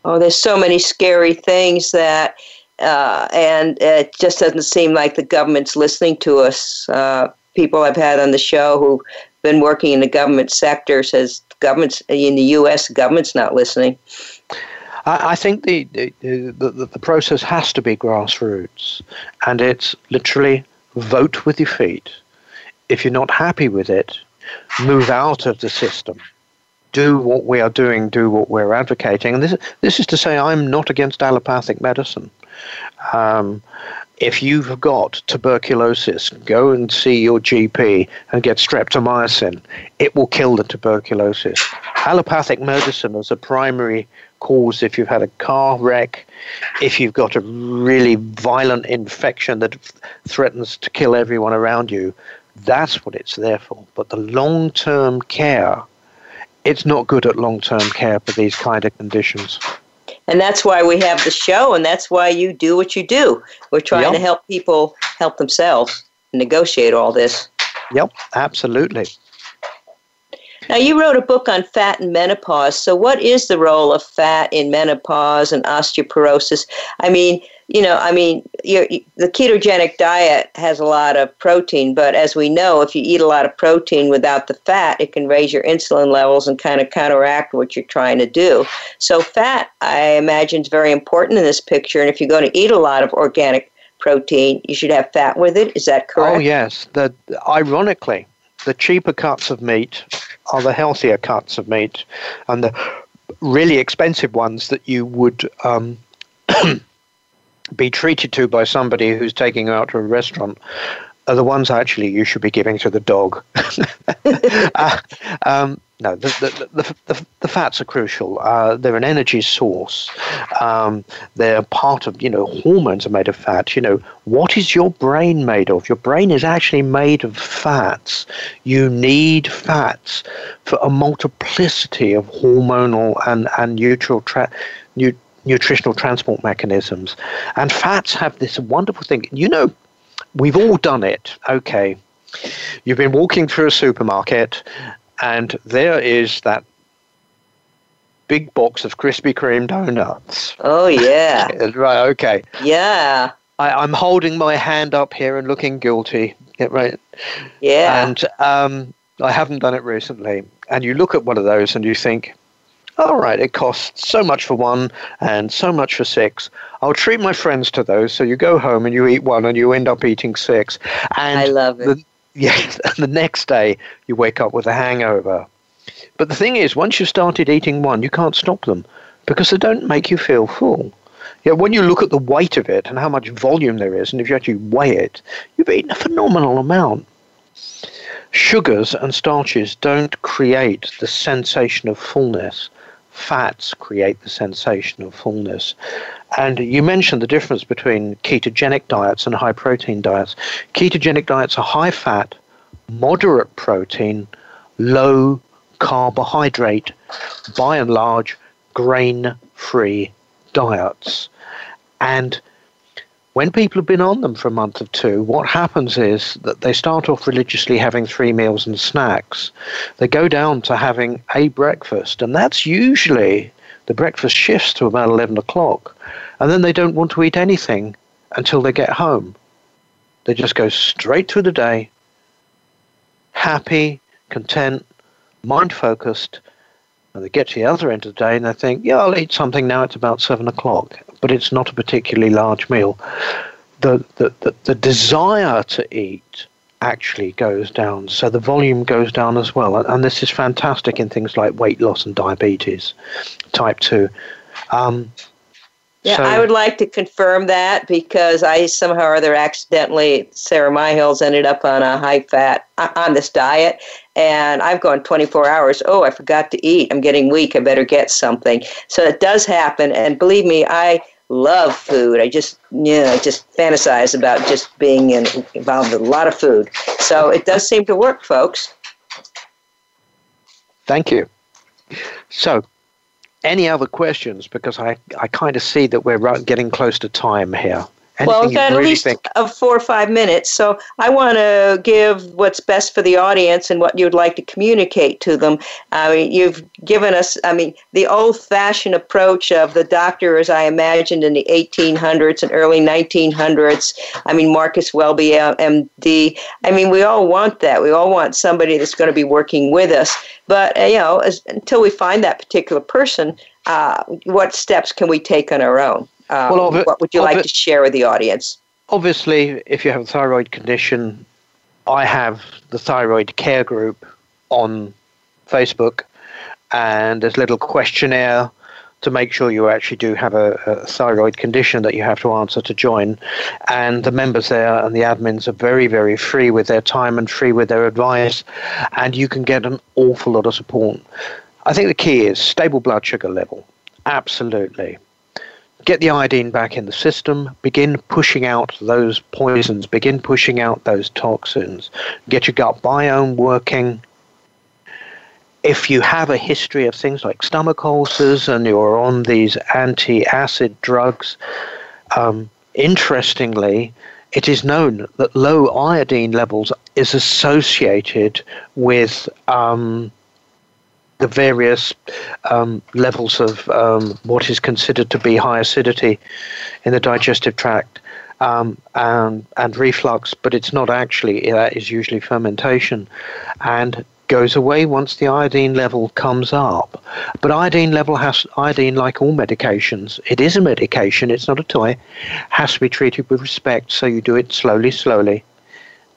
[SPEAKER 1] Oh, there's so many scary things that, uh, and it just doesn't seem like the government's listening to us. Uh, people I've had on the show who've been working in the government sector says governments in the U.S. government's not listening.
[SPEAKER 2] I, I think the, the, the, the process has to be grassroots, and it's literally vote with your feet. If you're not happy with it, move out of the system. Do what we are doing, do what we're advocating. And this, this is to say, I'm not against allopathic medicine. Um, if you've got tuberculosis, go and see your GP and get streptomycin. It will kill the tuberculosis. Allopathic medicine is a primary cause if you've had a car wreck, if you've got a really violent infection that threatens to kill everyone around you. That's what it's there for. But the long term care, it's not good at long term care for these kind of conditions.
[SPEAKER 1] And that's why we have the show, and that's why you do what you do. We're trying yep. to help people help themselves negotiate all this.
[SPEAKER 2] Yep, absolutely.
[SPEAKER 1] Now, you wrote a book on fat and menopause. So, what is the role of fat in menopause and osteoporosis? I mean, you know, I mean, the ketogenic diet has a lot of protein, but as we know, if you eat a lot of protein without the fat, it can raise your insulin levels and kind of counteract what you're trying to do. So, fat, I imagine, is very important in this picture. And if you're going to eat a lot of organic protein, you should have fat with it. Is that oh, correct?
[SPEAKER 2] Oh, yes. The, ironically, the cheaper cuts of meat are the healthier cuts of meat, and the really expensive ones that you would. Um, be treated to by somebody who's taking you out to a restaurant are the ones actually you should be giving to the dog. uh, um, no, the, the, the, the, fats are crucial. Uh, they're an energy source. Um, they're part of, you know, hormones are made of fat. You know, what is your brain made of? Your brain is actually made of fats. You need fats for a multiplicity of hormonal and, and neutral tra- nu- nutritional transport mechanisms. And fats have this wonderful thing. You know, we've all done it. Okay. You've been walking through a supermarket, and there is that big box of Krispy Kreme donuts.
[SPEAKER 1] Oh, yeah.
[SPEAKER 2] right, okay.
[SPEAKER 1] Yeah.
[SPEAKER 2] I, am holding my hand up here and looking guilty. Yeah, right.
[SPEAKER 1] Yeah.
[SPEAKER 2] And um, I haven't done it recently. And you look at one of those and you think, all right, it costs so much for one and so much for six. I'll treat my friends to those. So you go home and you eat one and you end up eating six. And
[SPEAKER 1] I love it.
[SPEAKER 2] The, yes, and the next day you wake up with a hangover. But the thing is, once you've started eating one, you can't stop them because they don't make you feel full. Yeah, when you look at the weight of it and how much volume there is, and if you actually weigh it, you've eaten a phenomenal amount. Sugars and starches don't create the sensation of fullness fats create the sensation of fullness. And you mentioned the difference between ketogenic diets and high protein diets. Ketogenic diets are high fat, moderate protein, low carbohydrate, by and large, grain free diets. And when people have been on them for a month or two, what happens is that they start off religiously having three meals and snacks. They go down to having a breakfast, and that's usually the breakfast shifts to about 11 o'clock. And then they don't want to eat anything until they get home. They just go straight through the day, happy, content, mind focused, and they get to the other end of the day and they think, yeah, I'll eat something now, it's about seven o'clock but it's not a particularly large meal. The, the, the, the desire to eat actually goes down, so the volume goes down as well. And, and this is fantastic in things like weight loss and diabetes type 2. Um,
[SPEAKER 1] yeah, so, I would like to confirm that because I somehow or other accidentally, Sarah Myhills ended up on a high fat, on this diet. And I've gone 24 hours. Oh, I forgot to eat. I'm getting weak. I better get something. So it does happen. And believe me, I love food. I just, you know, I just fantasize about just being in, involved with a lot of food. So it does seem to work, folks.
[SPEAKER 2] Thank you. So, any other questions? Because I, I kind of see that we're getting close to time here.
[SPEAKER 1] Anything well, we've got really at least think? of four or five minutes, so I want to give what's best for the audience and what you'd like to communicate to them. I mean, you've given us, I mean, the old-fashioned approach of the doctor, as I imagined in the 1800s and early 1900s. I mean, Marcus Welby, MD. I mean, we all want that. We all want somebody that's going to be working with us. But uh, you know, as, until we find that particular person, uh, what steps can we take on our own? Um, well, obvi- what would you like to share with the audience?
[SPEAKER 2] Obviously, if you have a thyroid condition, I have the thyroid care group on Facebook, and there's a little questionnaire to make sure you actually do have a, a, thyroid condition that you have to answer to join. And the members there and the admins are very, very free with their time and free with their advice, and you can get an awful lot of support. I think the key is stable blood sugar level. Absolutely get the iodine back in the system, begin pushing out those poisons, begin pushing out those toxins, get your gut biome working. If you have a history of things like stomach ulcers and you're on these anti acid drugs, um, interestingly, it is known that low iodine levels is associated with um, the various um, levels of um, what is considered to be high acidity in the digestive tract um, and, and reflux, but it's not actually, that is usually fermentation, and goes away once the iodine level comes up. But iodine level has, iodine, like all medications, it is a medication, it's not a toy, has to be treated with respect, so you do it slowly, slowly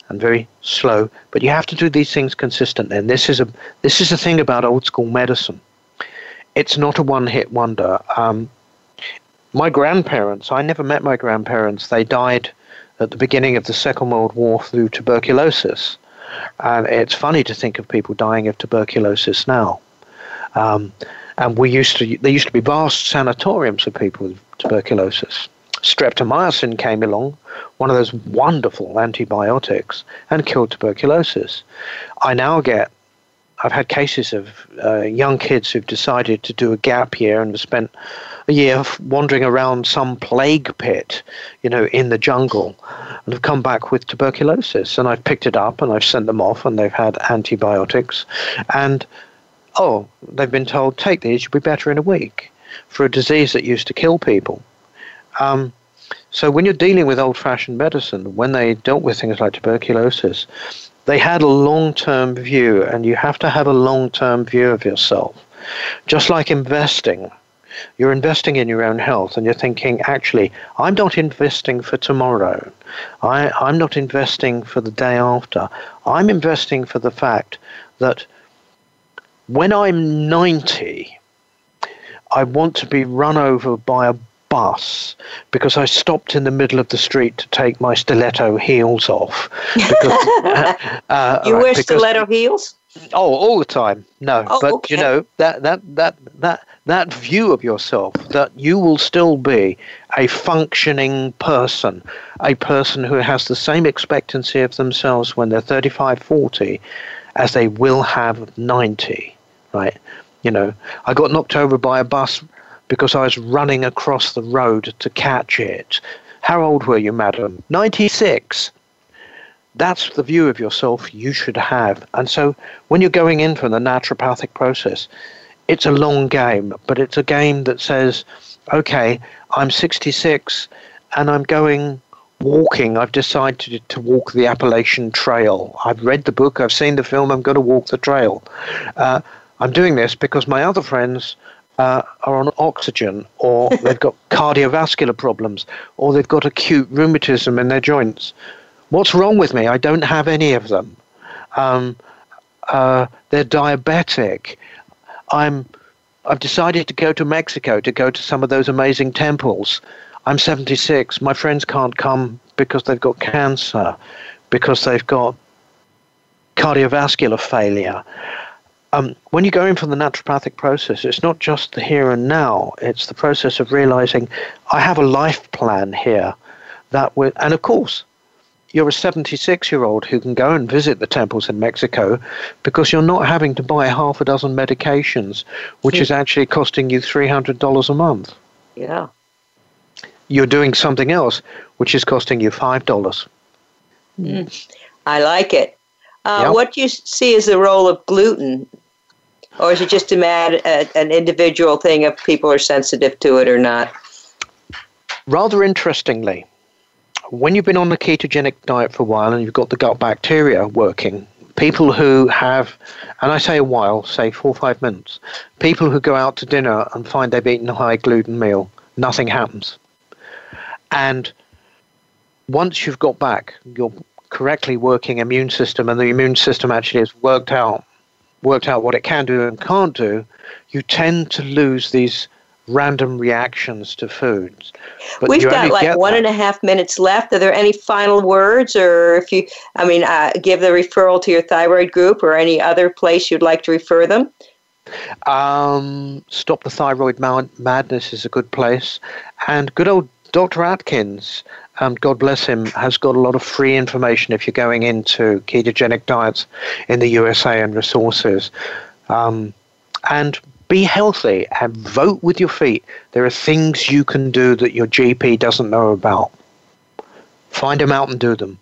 [SPEAKER 2] and very slow. But you have to do these things consistently. And this is a this is the thing about old school medicine. It's not a one hit wonder. Um, my grandparents, I never met my grandparents. They died at the beginning of the Second World War through tuberculosis. And it's funny to think of people dying of tuberculosis now. Um, and we used to, there used to be vast sanatoriums for people with tuberculosis streptomycin came along, one of those wonderful antibiotics, and killed tuberculosis. I now get, I've had cases of uh, young kids who've decided to do a gap year and have spent a year wandering around some plague pit, you know, in the jungle, and have come back with tuberculosis. And I've picked it up and I've sent them off, and they've had antibiotics, and oh, they've been told take these, you'll be better in a week for a disease that used to kill people. Um, so when you're dealing with old-fashioned medicine, when they dealt with things like tuberculosis, they had a long-term view, and you have to have a long-term view of yourself. Just like investing, you're investing in your own health, and you're thinking, actually, I'm not investing for tomorrow. I, I'm not investing for the day after. I'm investing for the fact that when I'm 90, I want to be run over by a bus because I stopped in the middle of the street to take my stiletto heels off. Because,
[SPEAKER 1] uh, uh, you wear because, stiletto heels?
[SPEAKER 2] Oh, all the time. No, oh, but okay. you know that that that that that view of yourself that you will still be a functioning person, a person who has the same expectancy of themselves when they're 35, 40 as they will have 90, right? You know, I got knocked over by a bus because I was running across the road to catch it. How old were you, madam? 96. That's the view of yourself you should have. And so when you're going in for the naturopathic process, it's a long game, but it's a game that says, okay, I'm 66 and I'm going walking. I've decided to walk the Appalachian Trail. I've read the book, I've seen the film, I'm going to walk the trail. Uh, I'm doing this because my other friends uh, are on oxygen, or they've got cardiovascular problems, or they've got acute rheumatism in their joints. What's wrong with me? I don't have any of them. Um, uh, they're diabetic. I'm. I've decided to go to Mexico to go to some of those amazing temples. I'm 76. My friends can't come because they've got cancer, because they've got cardiovascular failure. Um, when you go in for the naturopathic process, it's not just the here and now. It's the process of realizing I have a life plan here. That will, and of course, you're a 76 year old who can go and visit the temples in Mexico because you're not having to buy half a dozen medications, which mm. is actually costing you $300 a month.
[SPEAKER 1] Yeah.
[SPEAKER 2] You're doing something else, which is costing you $5.
[SPEAKER 1] Mm. I like it. Uh, yep. What do you see as the role of gluten? Or is it just a mad, an individual thing if people are sensitive to it or not?
[SPEAKER 2] Rather interestingly, when you've been on the ketogenic diet for a while and you've got the gut bacteria working, people who have, and I say a while, say four or five minutes, people who go out to dinner and find they've eaten a high gluten meal, nothing happens. And once you've got back your correctly working immune system and the immune system actually has worked out worked out what it can do and can't do, you tend to lose these random reactions to foods.
[SPEAKER 1] But We've got like one that. and a half minutes left. Are there any final words, or if you, I mean, uh, give the referral to your thyroid group or any other place you'd like to refer them?
[SPEAKER 2] Um, Stop the Thyroid Madness is a good place. And good old Dr. Atkins, um, God bless him, has got a lot of free information if you're going into ketogenic diets in the USA and resources. Um, and be healthy and vote with your feet. There are things you can do that your GP doesn't know about. Find them out and do them.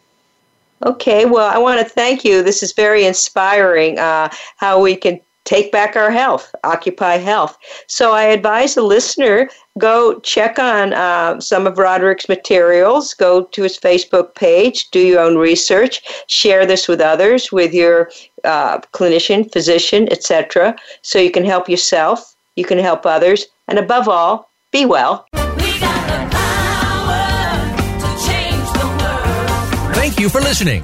[SPEAKER 1] Okay, well, I want to thank you. This is very inspiring uh, how we can take back our health, occupy health. So I advise the listener go check on uh, some of Roderick's materials, go to his Facebook page, do your own research, share this with others, with your uh, clinician, physician, etc., so you can help yourself, you can help others, and above all, be well.
[SPEAKER 3] Thank you for listening.